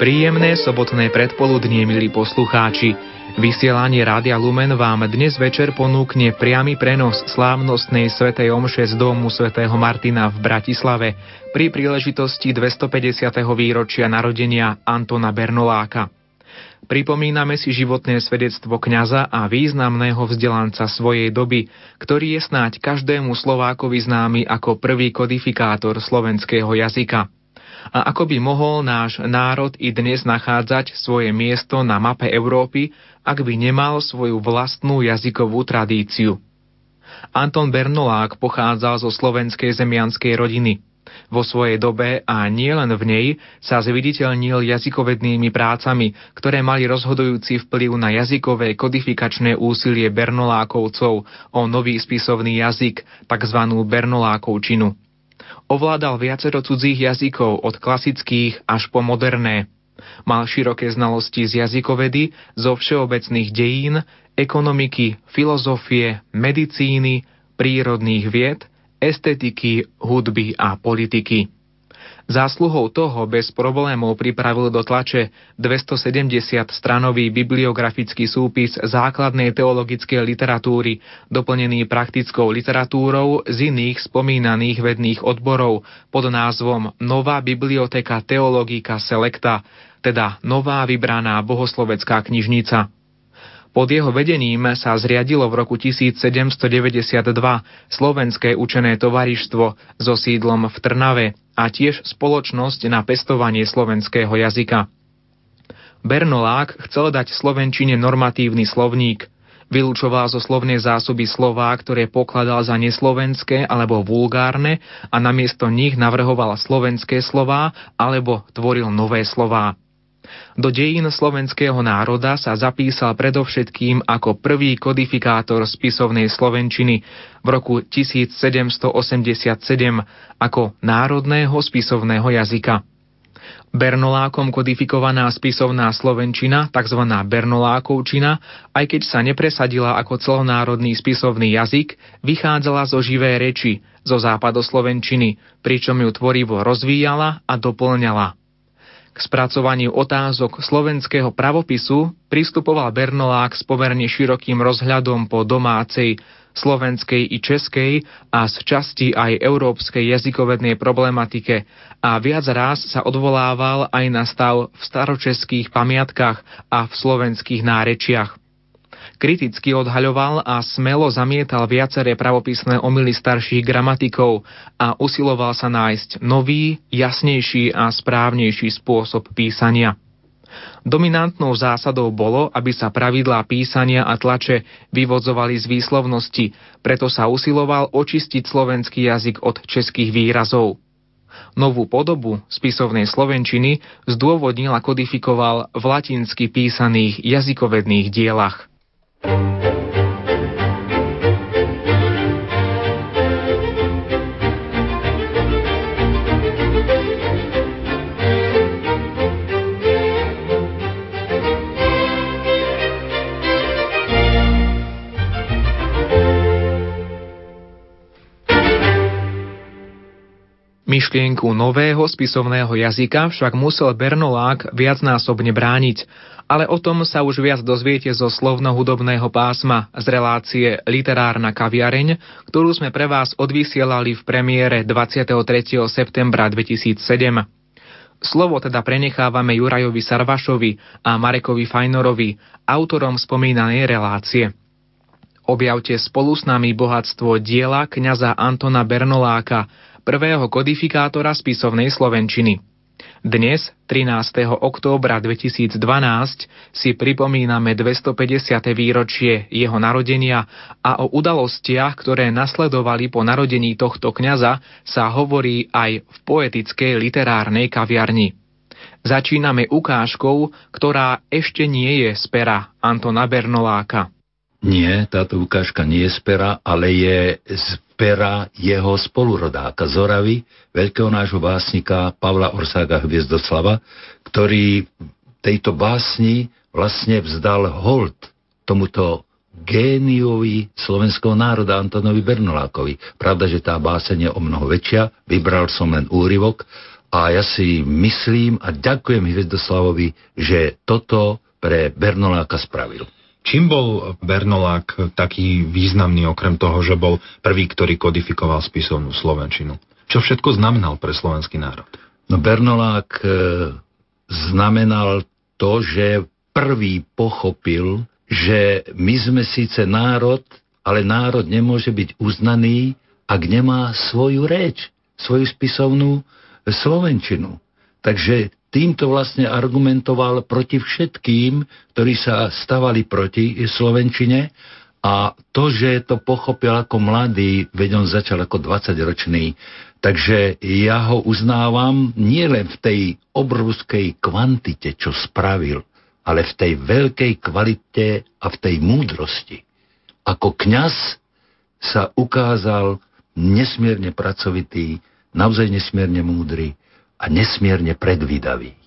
Príjemné sobotné predpoludnie, milí poslucháči. Vysielanie Rádia Lumen vám dnes večer ponúkne priamy prenos slávnostnej svätej omše z domu svätého Martina v Bratislave pri príležitosti 250. výročia narodenia Antona Bernoláka. Pripomíname si životné svedectvo kňaza a významného vzdelanca svojej doby, ktorý je snáď každému Slovákovi známy ako prvý kodifikátor slovenského jazyka a ako by mohol náš národ i dnes nachádzať svoje miesto na mape Európy, ak by nemal svoju vlastnú jazykovú tradíciu. Anton Bernolák pochádzal zo slovenskej zemianskej rodiny. Vo svojej dobe a nielen v nej sa zviditeľnil jazykovednými prácami, ktoré mali rozhodujúci vplyv na jazykové kodifikačné úsilie Bernolákovcov o nový spisovný jazyk, tzv. Bernolákovčinu. Ovládal viacero cudzích jazykov od klasických až po moderné. Mal široké znalosti z jazykovedy, zo všeobecných dejín, ekonomiky, filozofie, medicíny, prírodných vied, estetiky, hudby a politiky. Zásluhou toho bez problémov pripravil do tlače 270 stranový bibliografický súpis základnej teologickej literatúry, doplnený praktickou literatúrou z iných spomínaných vedných odborov pod názvom Nová biblioteka teologika selecta, teda Nová vybraná bohoslovecká knižnica. Pod jeho vedením sa zriadilo v roku 1792 Slovenské učené tovarištvo so sídlom v Trnave a tiež spoločnosť na pestovanie slovenského jazyka. Bernolák chcel dať slovenčine normatívny slovník. Vylúčoval zo slovnej zásoby slová, ktoré pokladal za neslovenské alebo vulgárne a namiesto nich navrhoval slovenské slová alebo tvoril nové slová. Do dejín slovenského národa sa zapísal predovšetkým ako prvý kodifikátor spisovnej slovenčiny v roku 1787 ako národného spisovného jazyka. Bernolákom kodifikovaná spisovná slovenčina, tzv. Bernolákovčina, aj keď sa nepresadila ako celonárodný spisovný jazyk, vychádzala zo živé reči, zo západoslovenčiny, pričom ju tvorivo rozvíjala a doplňala. K spracovaniu otázok slovenského pravopisu pristupoval Bernolák s pomerne širokým rozhľadom po domácej, slovenskej i českej a z časti aj európskej jazykovednej problematike a viac raz sa odvolával aj na stav v staročeských pamiatkách a v slovenských nárečiach. Kriticky odhaľoval a smelo zamietal viaceré pravopisné omily starších gramatikov a usiloval sa nájsť nový, jasnejší a správnejší spôsob písania. Dominantnou zásadou bolo, aby sa pravidlá písania a tlače vyvodzovali z výslovnosti, preto sa usiloval očistiť slovenský jazyk od českých výrazov. Novú podobu spisovnej slovenčiny zdôvodnil a kodifikoval v latinsky písaných jazykovedných dielach. Myšlienku nového spisovného jazyka však musel Bernolák viacnásobne brániť, ale o tom sa už viac dozviete zo slovno-hudobného pásma z relácie Literárna kaviareň, ktorú sme pre vás odvysielali v premiére 23. septembra 2007. Slovo teda prenechávame Jurajovi Sarvašovi a Marekovi Fajnorovi, autorom spomínanej relácie. Objavte spolu s nami bohatstvo diela kňaza Antona Bernoláka, prvého kodifikátora spisovnej slovenčiny. Dnes, 13. októbra 2012, si pripomíname 250. výročie jeho narodenia a o udalostiach, ktoré nasledovali po narodení tohto kňaza, sa hovorí aj v poetickej literárnej kaviarni. Začíname ukážkou, ktorá ešte nie je z Antona Bernoláka. Nie, táto ukážka nie je z pera, ale je z pera jeho spolurodáka Zoravy, veľkého nášho básnika Pavla Orsága Hviezdoslava, ktorý tejto básni vlastne vzdal hold tomuto géniovi slovenského národa Antonovi Bernolákovi. Pravda, že tá báseň je o mnoho väčšia, vybral som len úryvok, A ja si myslím a ďakujem Hviezdoslavovi, že toto pre Bernoláka spravil. Čím bol Bernolák taký významný, okrem toho, že bol prvý, ktorý kodifikoval spisovnú Slovenčinu? Čo všetko znamenal pre slovenský národ? No Bernolák e, znamenal to, že prvý pochopil, že my sme síce národ, ale národ nemôže byť uznaný, ak nemá svoju reč, svoju spisovnú slovenčinu. Takže týmto vlastne argumentoval proti všetkým, ktorí sa stavali proti slovenčine a to, že to pochopil ako mladý, veď on začal ako 20-ročný, takže ja ho uznávam nielen v tej obrovskej kvantite, čo spravil, ale v tej veľkej kvalite a v tej múdrosti. Ako kňaz sa ukázal nesmierne pracovitý, naozaj nesmierne múdry a nesmierne predvídavý.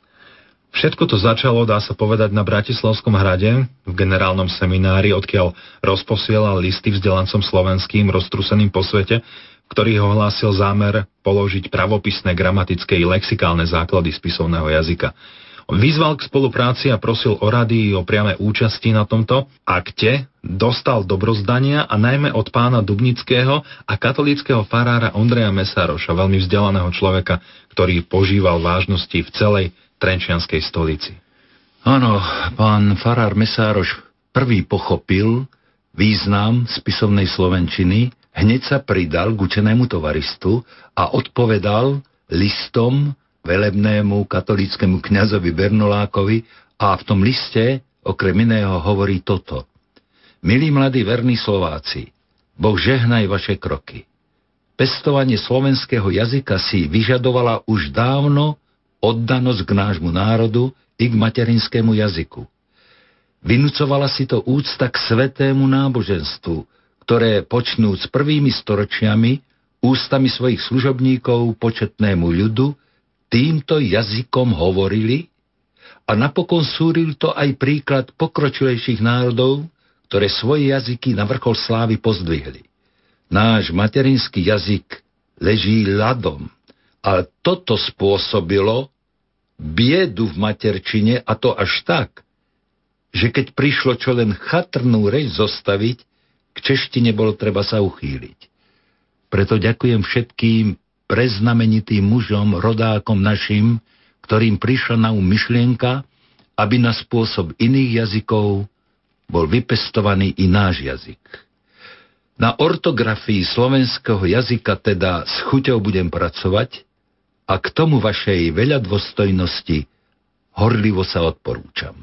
Všetko to začalo, dá sa povedať, na Bratislavskom hrade, v generálnom seminári, odkiaľ rozposielal listy vzdelancom slovenským roztruseným po svete, ktorý ho hlásil zámer položiť pravopisné, gramatické i lexikálne základy spisovného jazyka. Vyzval k spolupráci a prosil o rady o priame účasti na tomto akte, dostal dobrozdania a najmä od pána Dubnického a katolického farára Ondreja Mesároša, veľmi vzdelaného človeka, ktorý požíval vážnosti v celej Trenčianskej stolici. Áno, pán farár Mesároš prvý pochopil význam spisovnej slovenčiny, hneď sa pridal k učenému tovaristu a odpovedal listom velebnému katolickému kňazovi Bernolákovi a v tom liste okrem iného hovorí toto. Milí mladí verní Slováci, Boh žehnaj vaše kroky. Pestovanie slovenského jazyka si vyžadovala už dávno oddanosť k nášmu národu i k materinskému jazyku. Vynúcovala si to úcta k svetému náboženstvu, ktoré počnúc prvými storočiami ústami svojich služobníkov početnému ľudu týmto jazykom hovorili a napokon súril to aj príklad pokročilejších národov, ktoré svoje jazyky na vrchol slávy pozdvihli. Náš materinský jazyk leží ľadom, ale toto spôsobilo biedu v materčine a to až tak, že keď prišlo čo len chatrnú reč zostaviť, k češtine bolo treba sa uchýliť. Preto ďakujem všetkým preznamenitým mužom, rodákom našim, ktorým prišla na um myšlienka, aby na spôsob iných jazykov bol vypestovaný i náš jazyk. Na ortografii slovenského jazyka teda s chuťou budem pracovať a k tomu vašej veľa dôstojnosti horlivo sa odporúčam.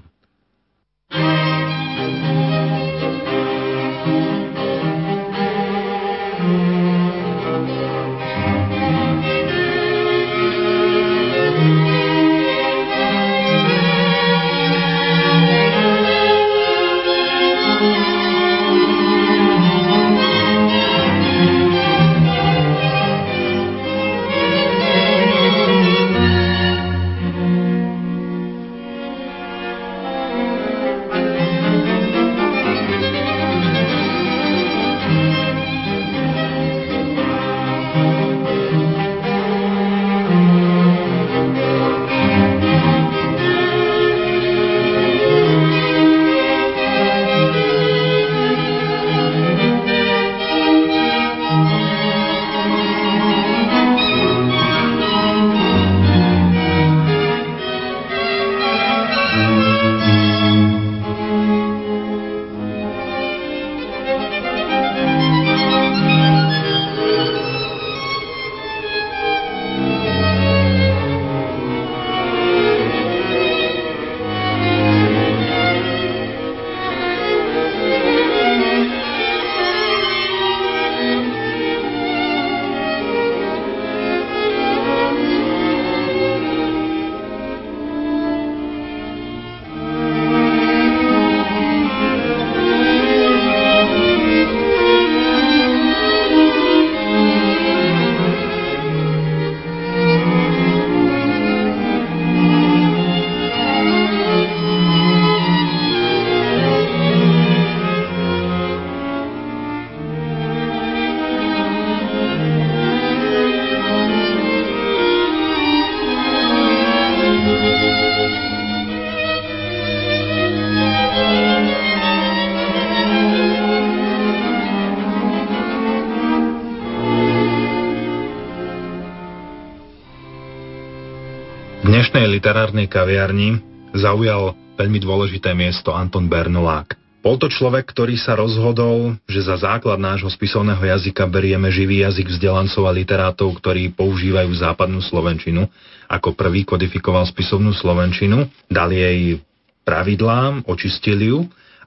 Literárnej kaviarni zaujal veľmi dôležité miesto Anton Bernolák. Bol to človek, ktorý sa rozhodol, že za základ nášho spisovného jazyka berieme živý jazyk vzdelancov a literátov, ktorí používajú západnú slovenčinu. Ako prvý kodifikoval spisovnú slovenčinu, dal jej pravidlám, očistil ju,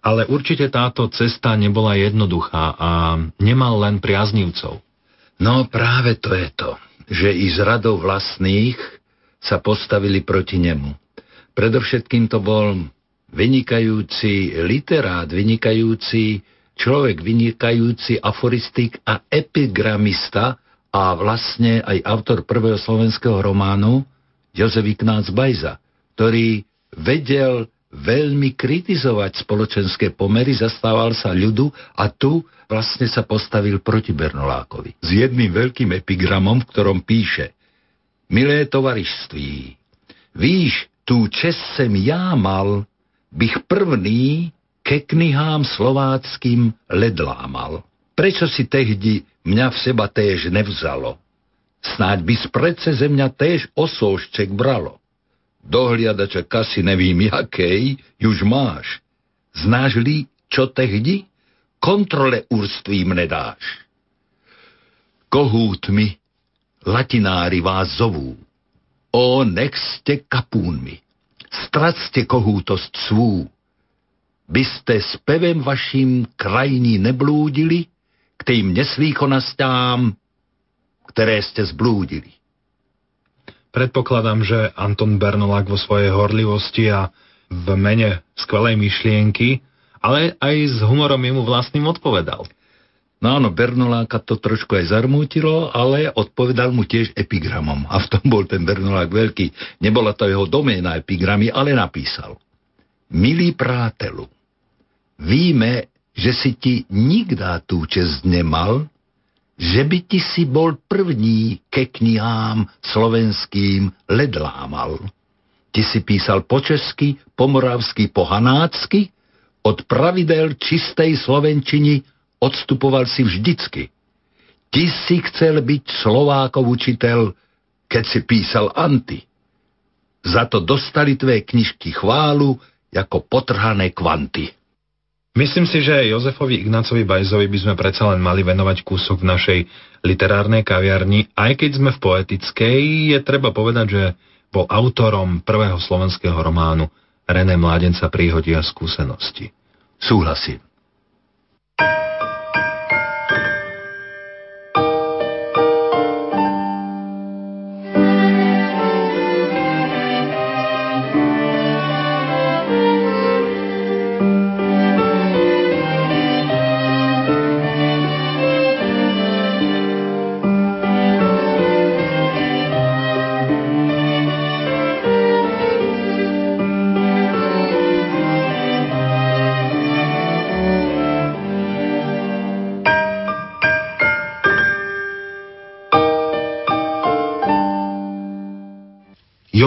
ale určite táto cesta nebola jednoduchá a nemal len priaznivcov. No práve to je to, že i z radov vlastných sa postavili proti nemu. Predovšetkým to bol vynikajúci literát, vynikajúci človek, vynikajúci aforistik a epigramista a vlastne aj autor prvého slovenského románu Jozef Ignác Bajza, ktorý vedel veľmi kritizovať spoločenské pomery, zastával sa ľudu a tu vlastne sa postavil proti Bernolákovi. S jedným veľkým epigramom, v ktorom píše Milé tovarištví, víš, tú čest sem já mal, bych prvný ke knihám slováckým ledlámal. Prečo si tehdy mňa v seba též nevzalo? Snáď by z prece ze mňa též osôšček bralo. Dohliadača kasy nevím jakej, juž máš. Znáš li, čo tehdy? Kontrole urstvím nedáš. Kohútmi, latinári vás zovú. O, nech ste kapúnmi stracte kohútost svú. Byste s pevem vaším krajní neblúdili k tým neslíkonastám, ktoré ste zblúdili. Predpokladám, že Anton Bernolák vo svojej horlivosti a v mene skvelej myšlienky, ale aj s humorom jemu vlastným odpovedal. No áno, Bernoláka to trošku aj zarmútilo, ale odpovedal mu tiež epigramom. A v tom bol ten Bernolák veľký. Nebola to jeho doména epigramy, ale napísal. Milý prátelu, víme, že si ti nikdá tú čest nemal, že by ti si bol první ke knihám slovenským ledlámal. Ty si písal po česky, po moravsky, po hanácky, od pravidel čistej slovenčiny odstupoval si vždycky. Ty si chcel byť Slovákov učiteľ, keď si písal anty. Za to dostali tvé knižky chválu ako potrhané kvanty. Myslím si, že Jozefovi Ignácovi Bajzovi by sme predsa len mali venovať kúsok v našej literárnej kaviarni. Aj keď sme v poetickej, je treba povedať, že bol autorom prvého slovenského románu René Mládenca príhody a skúsenosti. Súhlasím.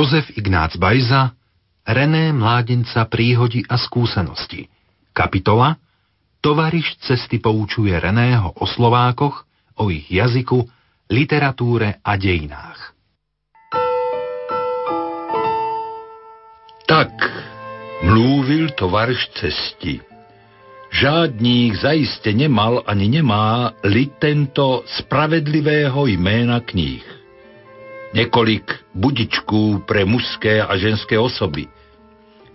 Jozef Ignác Bajza, René Mládenca príhodi a skúsenosti. Kapitola Tovariš cesty poučuje Reného o Slovákoch, o ich jazyku, literatúre a dejinách. Tak, mluvil tovariš cesti. Žádník zaiste nemal ani nemá li tento spravedlivého jména kníh niekoľk budičků pre mužské a ženské osoby,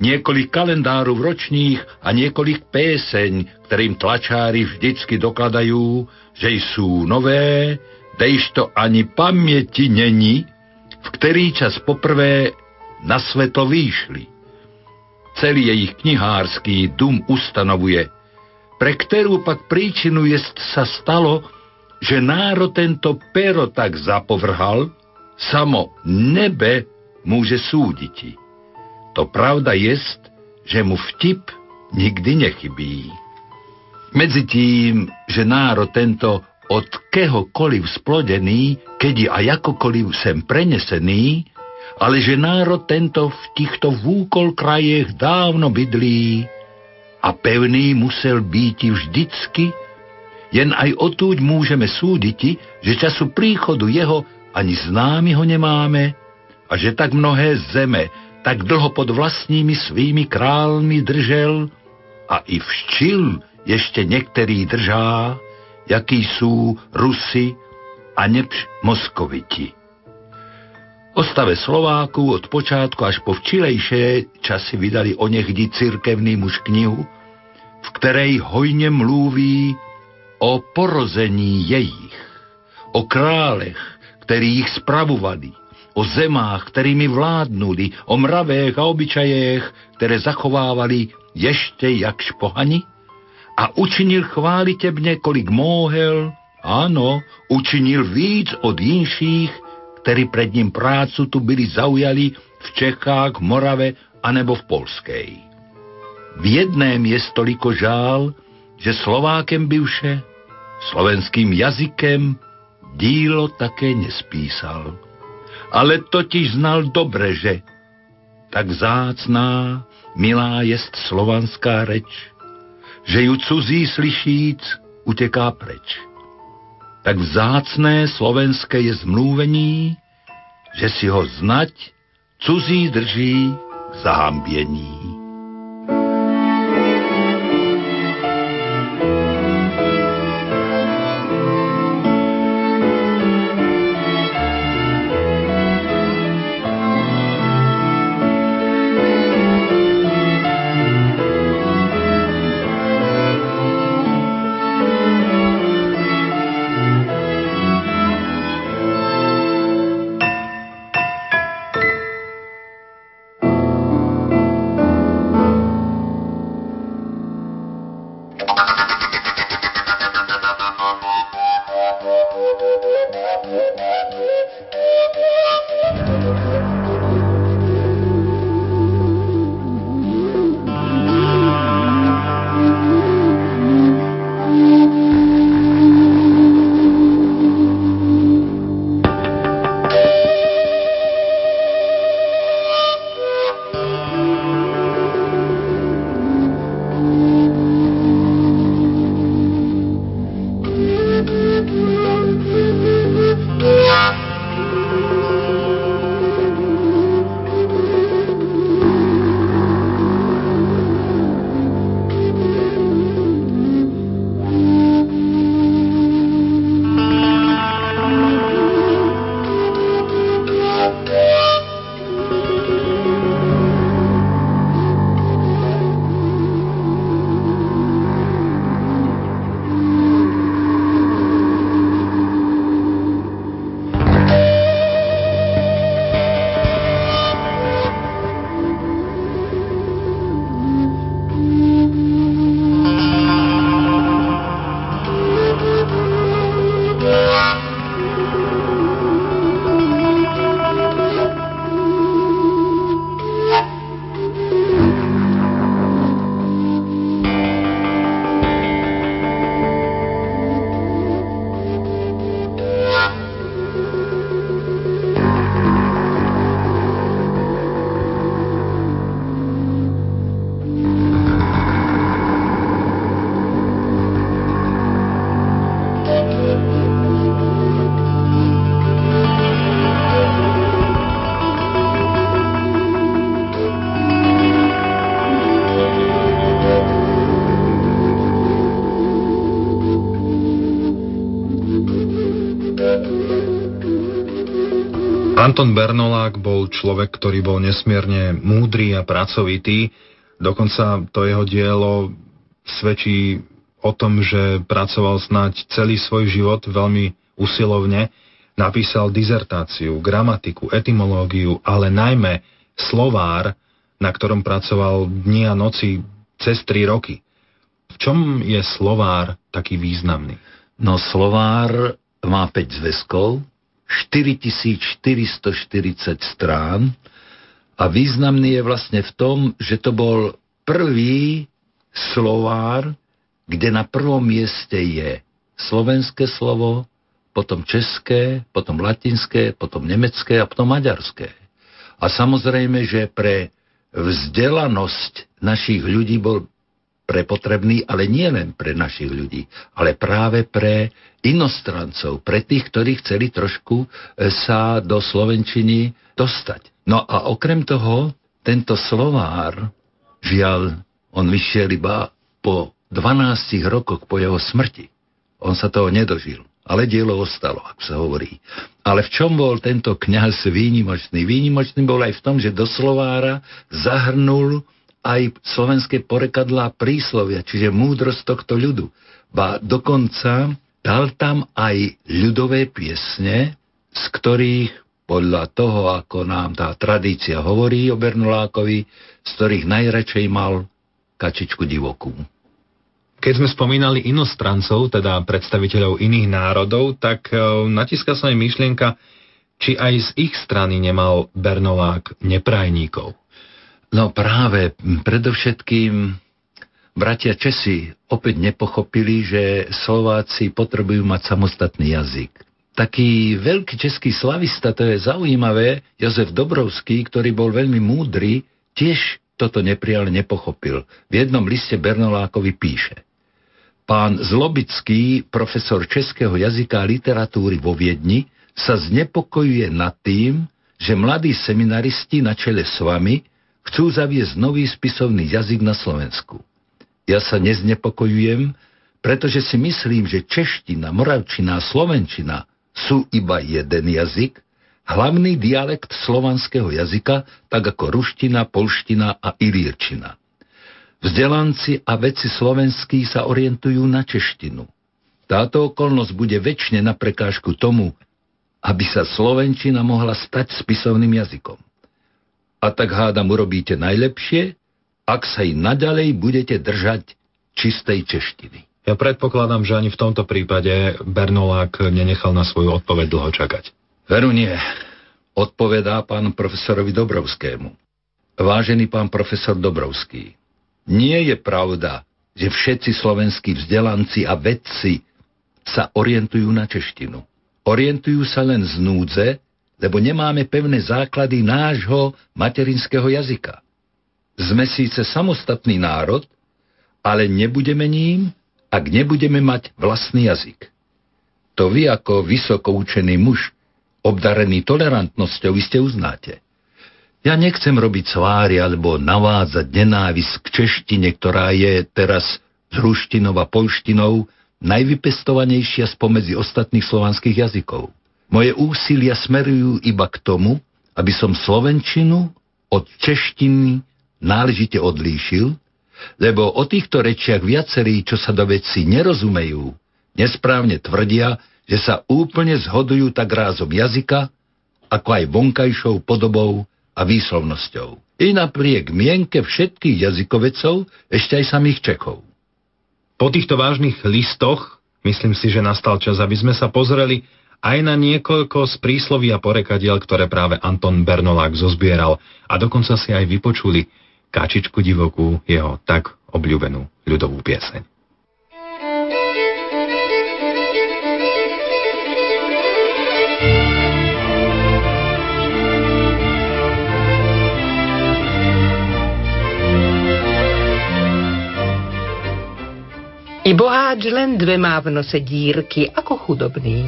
niekoľk kalendárov ročných a niekoľk pieseň, ktorým tlačári vždycky dokladajú, že sú nové, dejž to ani pamäti není, v ktorý čas poprvé na sveto výšli. Celý je ich knihársky dum ustanovuje, pre ktorú pak príčinu jest sa stalo, že národ tento pero tak zapovrhal, Samo nebe môže súdiť. To pravda jest, že mu vtip nikdy nechybí. Medzi tým, že národ tento od kehokoliv splodený, kedy a jakokoliv sem prenesený, ale že národ tento v týchto vúkol krajech dávno bydlí a pevný musel byť vždycky, jen aj otúď môžeme súdiť, že času príchodu jeho ani známy ho nemáme, a že tak mnohé zeme tak dlho pod vlastními svými králmi držel a i včil ešte niektorí držá, jaký sú Rusy a nepř Moskoviti. O stave Slováku od počátku až po včilejšie časy vydali onehdy cirkevný muž knihu, v ktorej hojne mluví o porození jejich, o králech, ktorí ich spravovali, o zemách, ktorými vládnuli, o mravech a obyčajech, ktoré zachovávali ešte jak špohani? A učinil chválitebne, kolik móhel, áno, učinil víc od inších, ktorí pred ním prácu tu byli zaujali v Čechách, Morave anebo v Polskej. V jedném je stoliko žál, že Slovákem byvše, slovenským jazykem dílo také nespísal. Ale totiž znal dobre, že tak zácná, milá jest slovanská reč, že ju cuzí slyšíc uteká preč tak vzácné slovenské je zmluvení, že si ho znať cuzí drží k zahambiení. Anton Bernolák bol človek, ktorý bol nesmierne múdry a pracovitý. Dokonca to jeho dielo svedčí o tom, že pracoval snať celý svoj život veľmi usilovne. Napísal dizertáciu, gramatiku, etymológiu, ale najmä slovár, na ktorom pracoval dni a noci cez tri roky. V čom je slovár taký významný? No slovár má 5 zväzkov, 4440 strán a významný je vlastne v tom, že to bol prvý slovár, kde na prvom mieste je slovenské slovo, potom české, potom latinské, potom nemecké a potom maďarské. A samozrejme, že pre vzdelanosť našich ľudí bol prepotrebný, ale nie len pre našich ľudí, ale práve pre inostrancov, pre tých, ktorí chceli trošku e, sa do Slovenčiny dostať. No a okrem toho, tento slovár, žiaľ, on vyšiel iba po 12 rokoch po jeho smrti. On sa toho nedožil, ale dielo ostalo, ako sa hovorí. Ale v čom bol tento kňaz výnimočný? Výnimočný bol aj v tom, že do slovára zahrnul aj slovenské porekadlá príslovia, čiže múdrosť tohto ľudu. Ba dokonca dal tam aj ľudové piesne, z ktorých podľa toho, ako nám tá tradícia hovorí o Bernolákovi, z ktorých najradšej mal kačičku divokú. Keď sme spomínali inostrancov, teda predstaviteľov iných národov, tak e, natíska sa aj myšlienka, či aj z ich strany nemal Bernolák neprajníkov. No práve, predovšetkým bratia Česi opäť nepochopili, že Slováci potrebujú mať samostatný jazyk. Taký veľký český slavista, to je zaujímavé, Jozef Dobrovský, ktorý bol veľmi múdry, tiež toto neprijal, nepochopil. V jednom liste Bernolákovi píše Pán Zlobický, profesor českého jazyka a literatúry vo Viedni, sa znepokojuje nad tým, že mladí seminaristi na čele s vami chcú zaviesť nový spisovný jazyk na Slovensku. Ja sa neznepokojujem, pretože si myslím, že čeština, moravčina a slovenčina sú iba jeden jazyk, hlavný dialekt slovanského jazyka, tak ako ruština, polština a ilírčina. Vzdelanci a veci slovenskí sa orientujú na češtinu. Táto okolnosť bude väčšine na prekážku tomu, aby sa slovenčina mohla stať spisovným jazykom a tak hádam urobíte najlepšie, ak sa i naďalej budete držať čistej češtiny. Ja predpokladám, že ani v tomto prípade Bernolák nenechal na svoju odpoveď dlho čakať. Veru nie. Odpovedá pán profesorovi Dobrovskému. Vážený pán profesor Dobrovský, nie je pravda, že všetci slovenskí vzdelanci a vedci sa orientujú na češtinu. Orientujú sa len z núdze, lebo nemáme pevné základy nášho materinského jazyka. Sme síce samostatný národ, ale nebudeme ním, ak nebudeme mať vlastný jazyk. To vy ako vysoko učený muž, obdarený tolerantnosťou, iste uznáte. Ja nechcem robiť svári alebo navádzať nenávisť k češtine, ktorá je teraz s ruštinou a polštinou najvypestovanejšia spomedzi ostatných slovanských jazykov. Moje úsilia smerujú iba k tomu, aby som slovenčinu od češtiny náležite odlíšil, lebo o týchto rečiach viacerí, čo sa do veci nerozumejú, nesprávne tvrdia, že sa úplne zhodujú tak rázom jazyka, ako aj vonkajšou podobou a výslovnosťou. I napriek mienke všetkých jazykovecov, ešte aj samých Čechov. Po týchto vážnych listoch, myslím si, že nastal čas, aby sme sa pozreli aj na niekoľko z prísloví a porekadiel, ktoré práve Anton Bernolák zozbieral a dokonca si aj vypočuli Kačičku divokú, jeho tak obľúbenú ľudovú pieseň. I boháč len dve má v nose dírky, ako chudobný.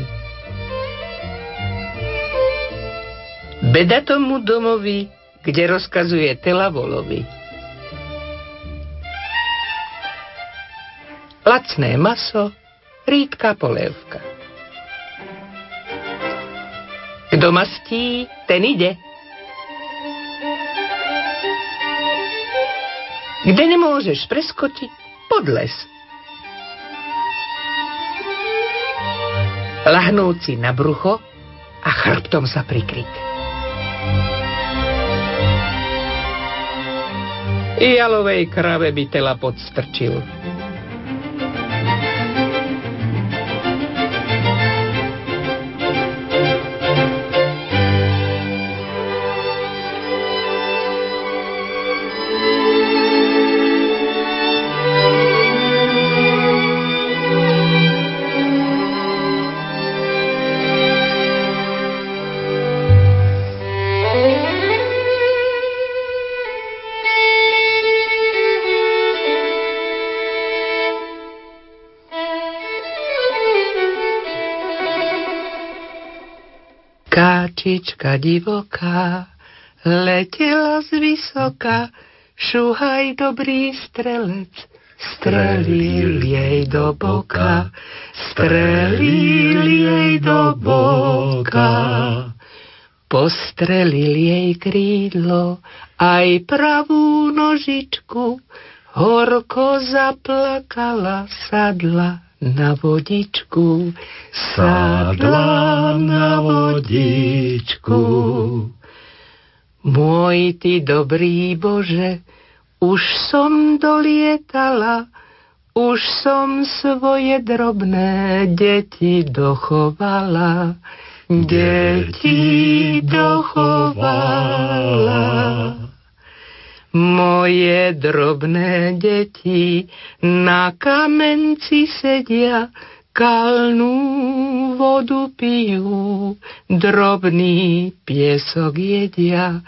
Beda tomu domovi, kde rozkazuje tela volovi. Lacné maso, rýdka polievka. Kto mastí, ten ide. Kde nemôžeš preskočiť, podles. Lahnúci na brucho a chrbtom sa prikryť. I jalovej krave by tela podstrčil. Vlčička divoká letela z vysoka, šuhaj dobrý strelec, strelil jej do boka, strelil jej do boka. Postrelil jej krídlo, aj pravú nožičku, horko zaplakala, sadla na vodičku, sadla na vodičku. Môj ty dobrý Bože, už som dolietala, už som svoje drobné deti dochovala, deti dochovala. Moje drobné deti na kamenci sedia, kalnú vodu pijú, drobný piesok jedia,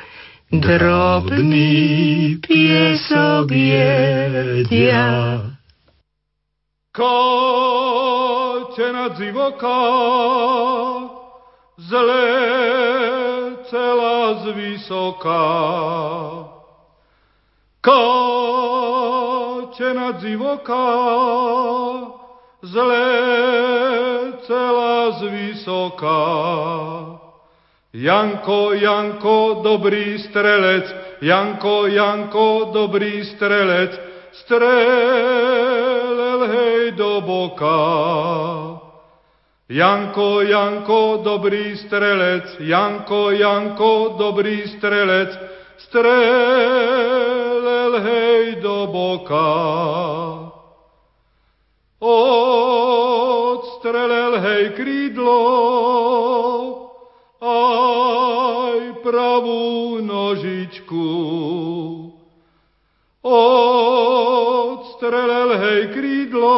drobný piesok jedia. Kačena divoká, zle celá z vysoká. Kačena divoká, zle celá z vysoká. Janko, Janko, dobrý strelec, Janko, Janko, dobrý strelec, strelel hej do boka. Janko, Janko, dobrý strelec, Janko, Janko, dobrý strelec, strelel hej do boka. Odstrelel hej krídlo, aj pravú nožičku. Odstrelel hej krídlo,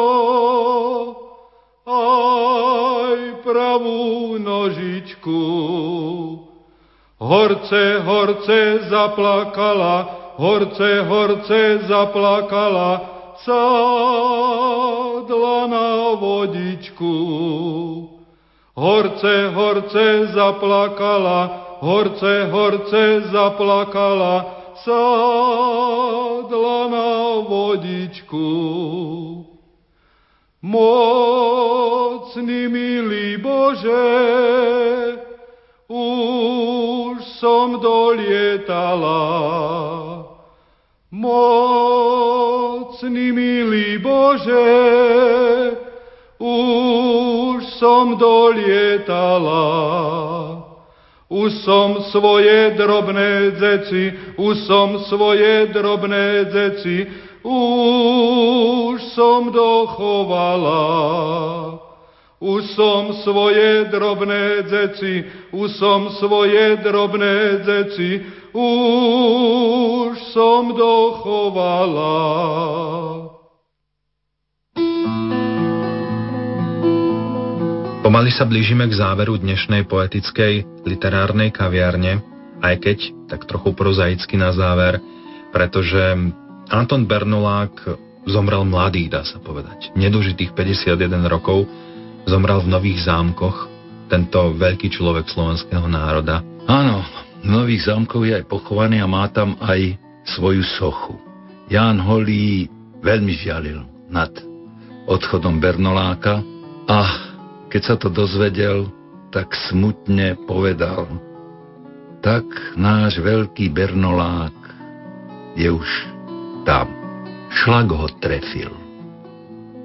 aj pravú nožičku. Horce, horce zaplakala, horce, horce zaplakala, sadla na vodičku. Horce, horce zaplakala, horce, horce zaplakala, sadla na vodičku. Mocný milý Bože, už som dolietala. Mocný milý Bože, už som dolietala. Už som svoje drobné dzeci, už som svoje drobné dzeci, už som dochovala. Už som svoje drobné dzeci, už som svoje drobné dzeci, už som dochovala. Pomaly sa blížime k záveru dnešnej poetickej literárnej kaviarne, aj keď tak trochu prozaicky na záver, pretože Anton Bernulák zomrel mladý, dá sa povedať. Nedožitých 51 rokov zomrel v Nových zámkoch, tento veľký človek slovenského národa. Áno, v Nových zámkoch je aj pochovaný a má tam aj svoju sochu. Ján Holý veľmi žialil nad odchodom Bernoláka a keď sa to dozvedel, tak smutne povedal, tak náš veľký Bernolák je už tam. Šlak ho trefil.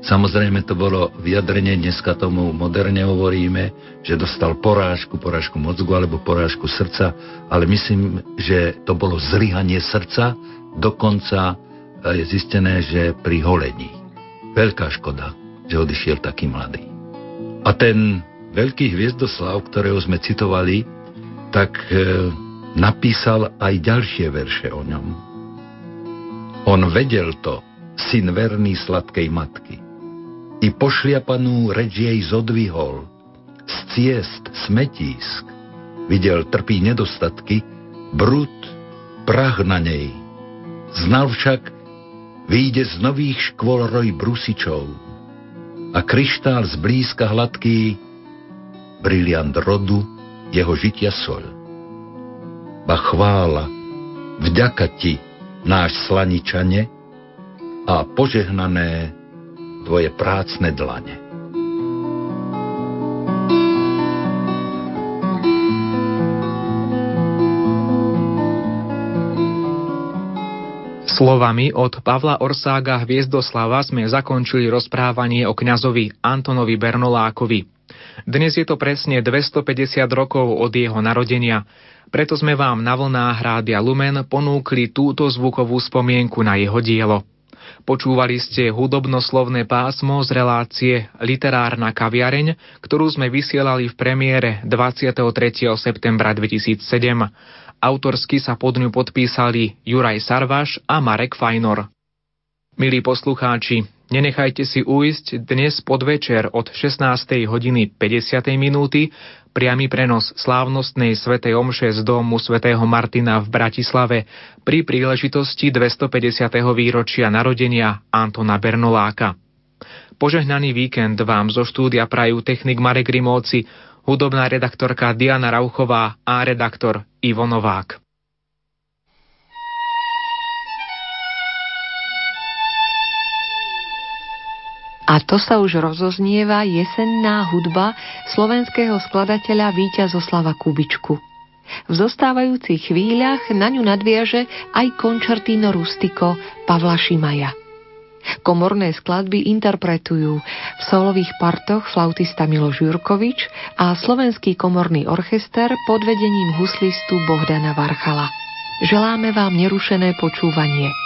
Samozrejme to bolo vyjadrenie, dneska tomu moderne hovoríme, že dostal porážku, porážku mozgu alebo porážku srdca, ale myslím, že to bolo zlyhanie srdca, dokonca eh, je zistené, že pri holení. Veľká škoda, že odišiel taký mladý. A ten veľký hviezdoslav, ktorého sme citovali, tak e, napísal aj ďalšie verše o ňom. On vedel to, syn verný sladkej matky. I pošliapanú reč jej zodvihol, z ciest smetísk, videl trpí nedostatky, brud, prach na nej. Znal však, vyjde z nových škôl roj brusičov, a kryštál zblízka hladký, briliant rodu jeho žitia soľ. Ba chvála, vďaka ti, náš slaničane, a požehnané tvoje prácne dlane. Slovami od Pavla Orsága Hviezdoslava sme zakončili rozprávanie o kňazovi Antonovi Bernolákovi. Dnes je to presne 250 rokov od jeho narodenia, preto sme vám na vlnách Rádia Lumen ponúkli túto zvukovú spomienku na jeho dielo. Počúvali ste hudobnoslovné pásmo z relácie Literárna kaviareň, ktorú sme vysielali v premiére 23. septembra 2007. Autorsky sa pod ňu podpísali Juraj Sarvaš a Marek Fajnor. Milí poslucháči, nenechajte si uísť dnes podvečer od 16. hodiny 50. minúty priamy prenos slávnostnej svätej omše z domu svätého Martina v Bratislave pri príležitosti 250. výročia narodenia Antona Bernoláka. Požehnaný víkend vám zo štúdia prajú technik Marek Rimovci, hudobná redaktorka Diana Rauchová a redaktor Ivo Novák. A to sa už rozoznieva jesenná hudba slovenského skladateľa Víťazoslava Kubičku. V zostávajúcich chvíľach na ňu nadviaže aj končertino rustico Pavla Šimaja. Komorné skladby interpretujú v solových partoch flautista Miloš Jurkovič a slovenský komorný orchester pod vedením huslistu Bohdana Varchala. Želáme vám nerušené počúvanie.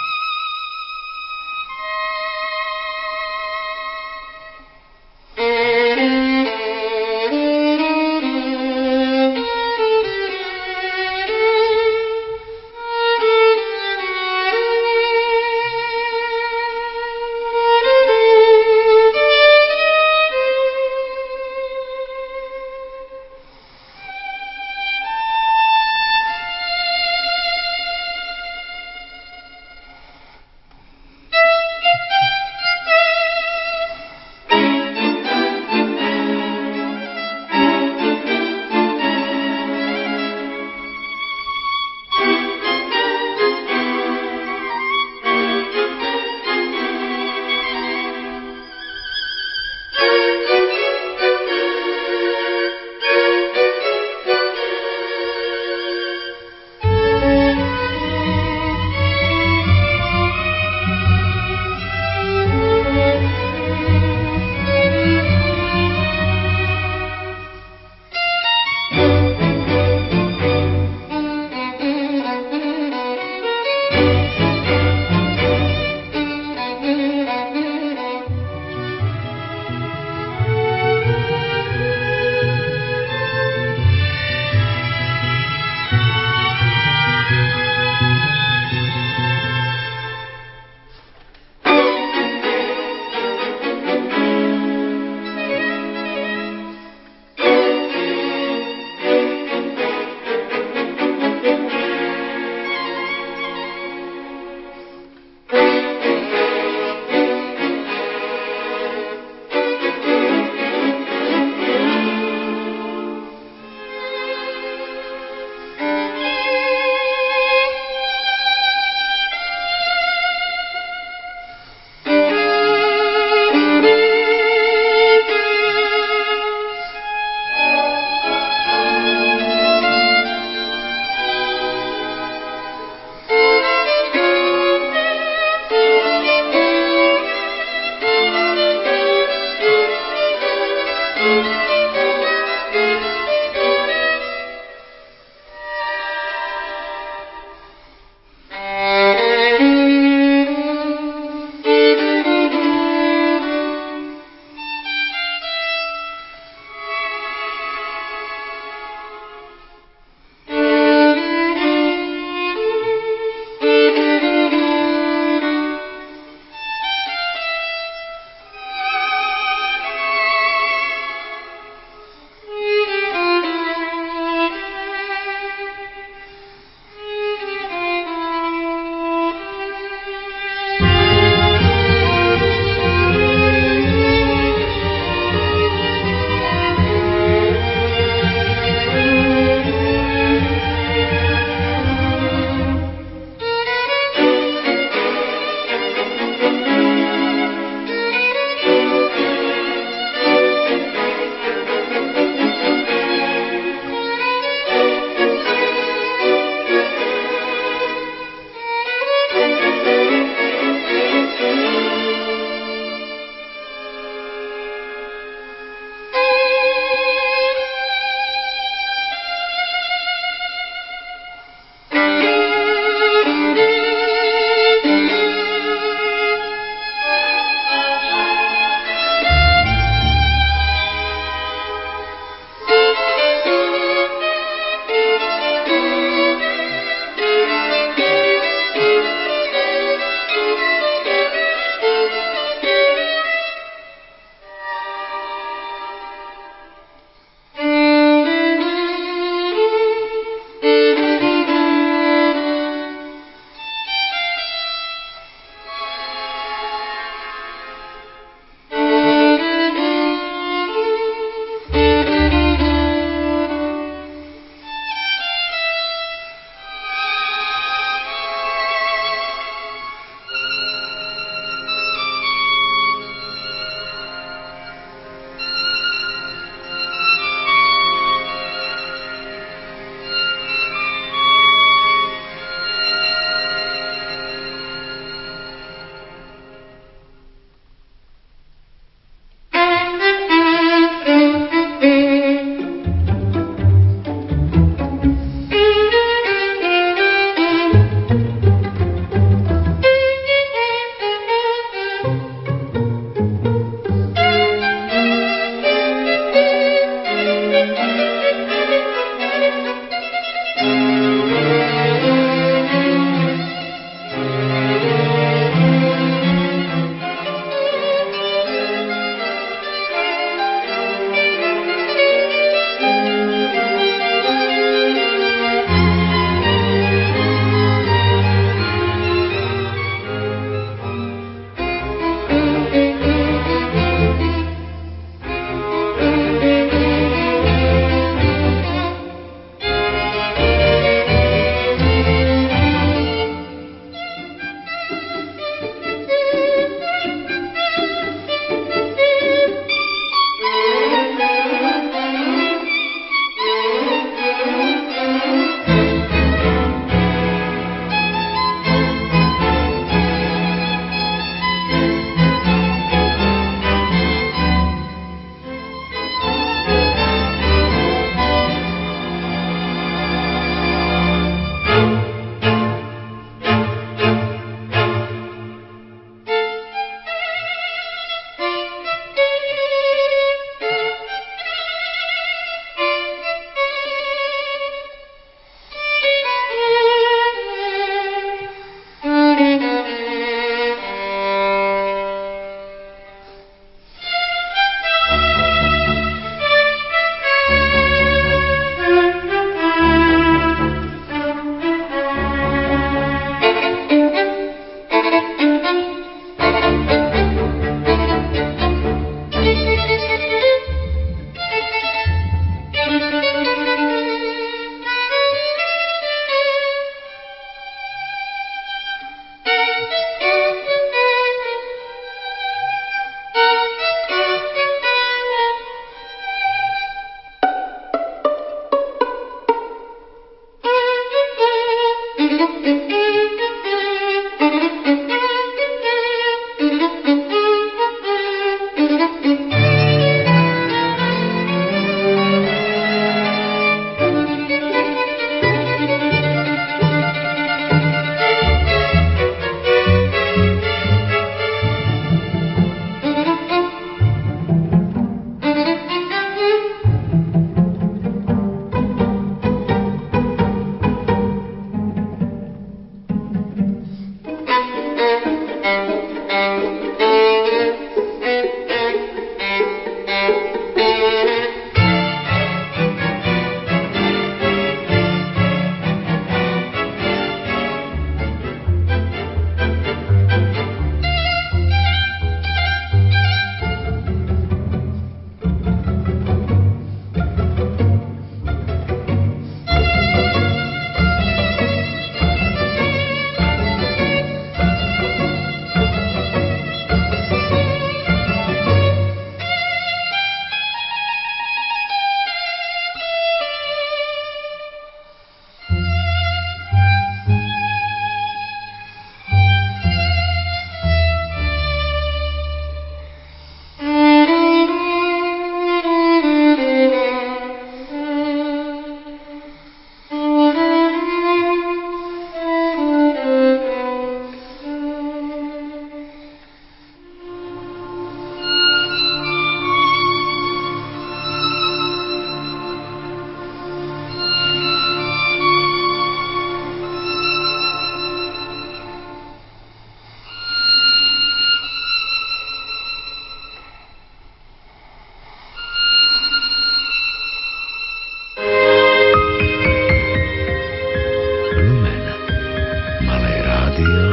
Rádia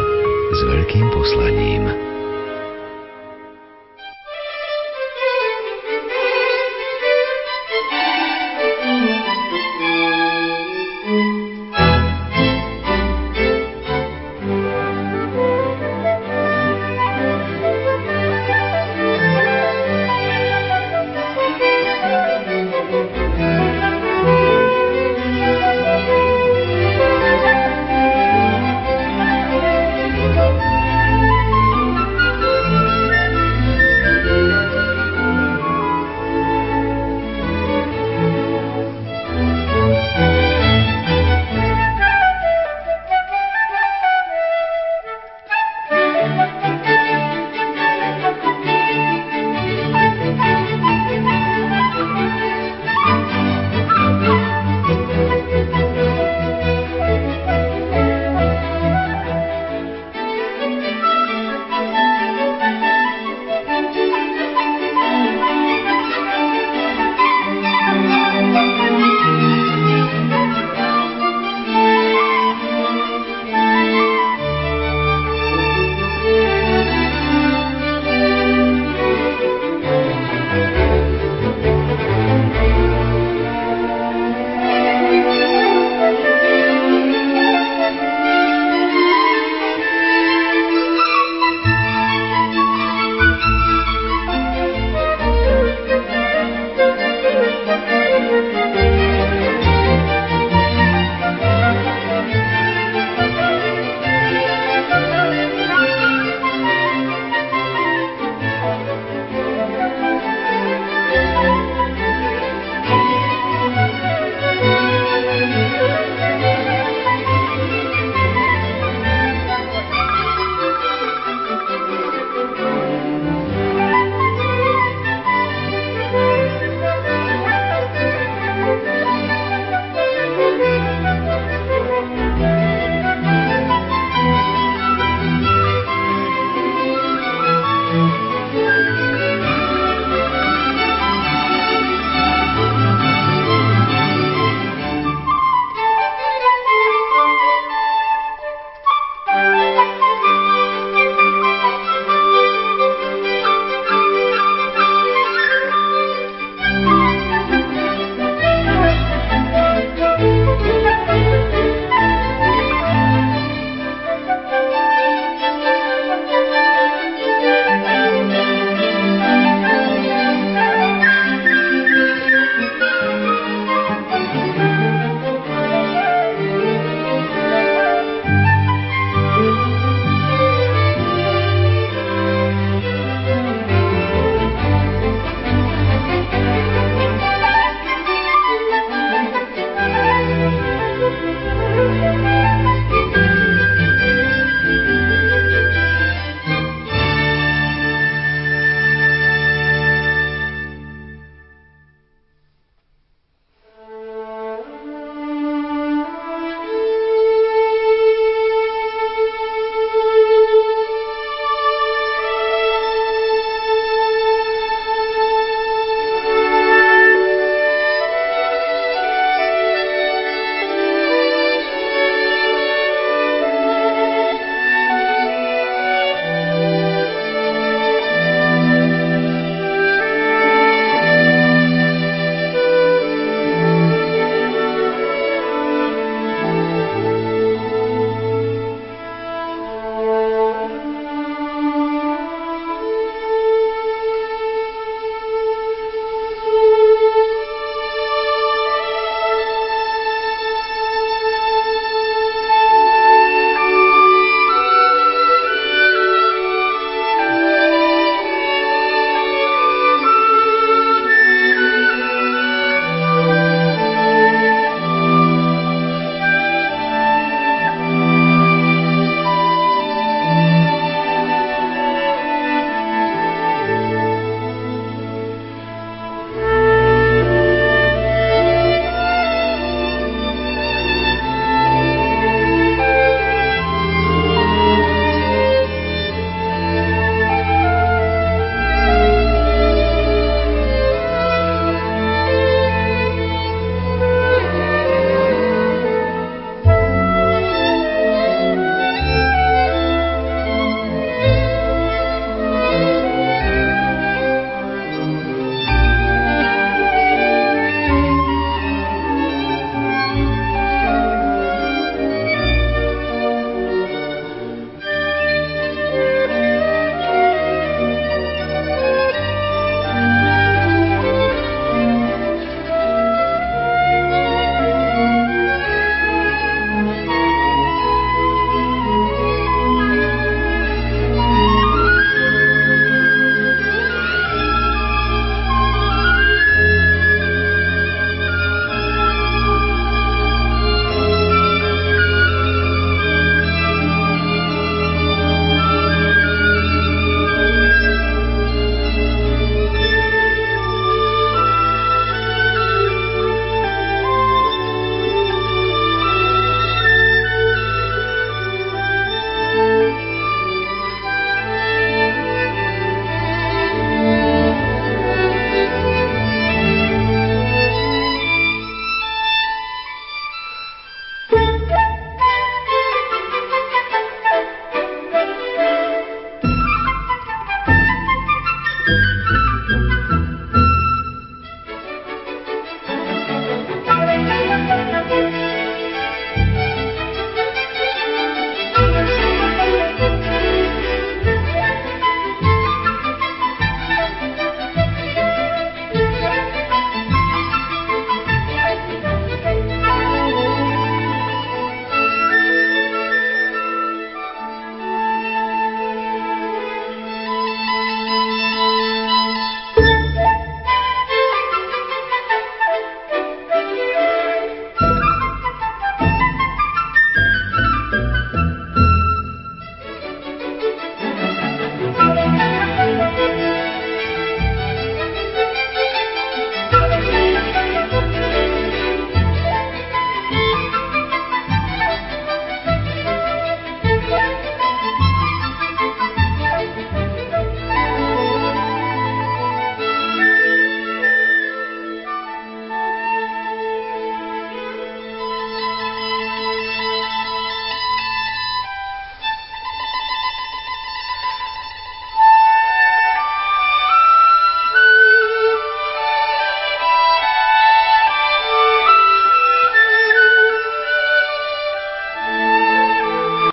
s veľkým poslaním.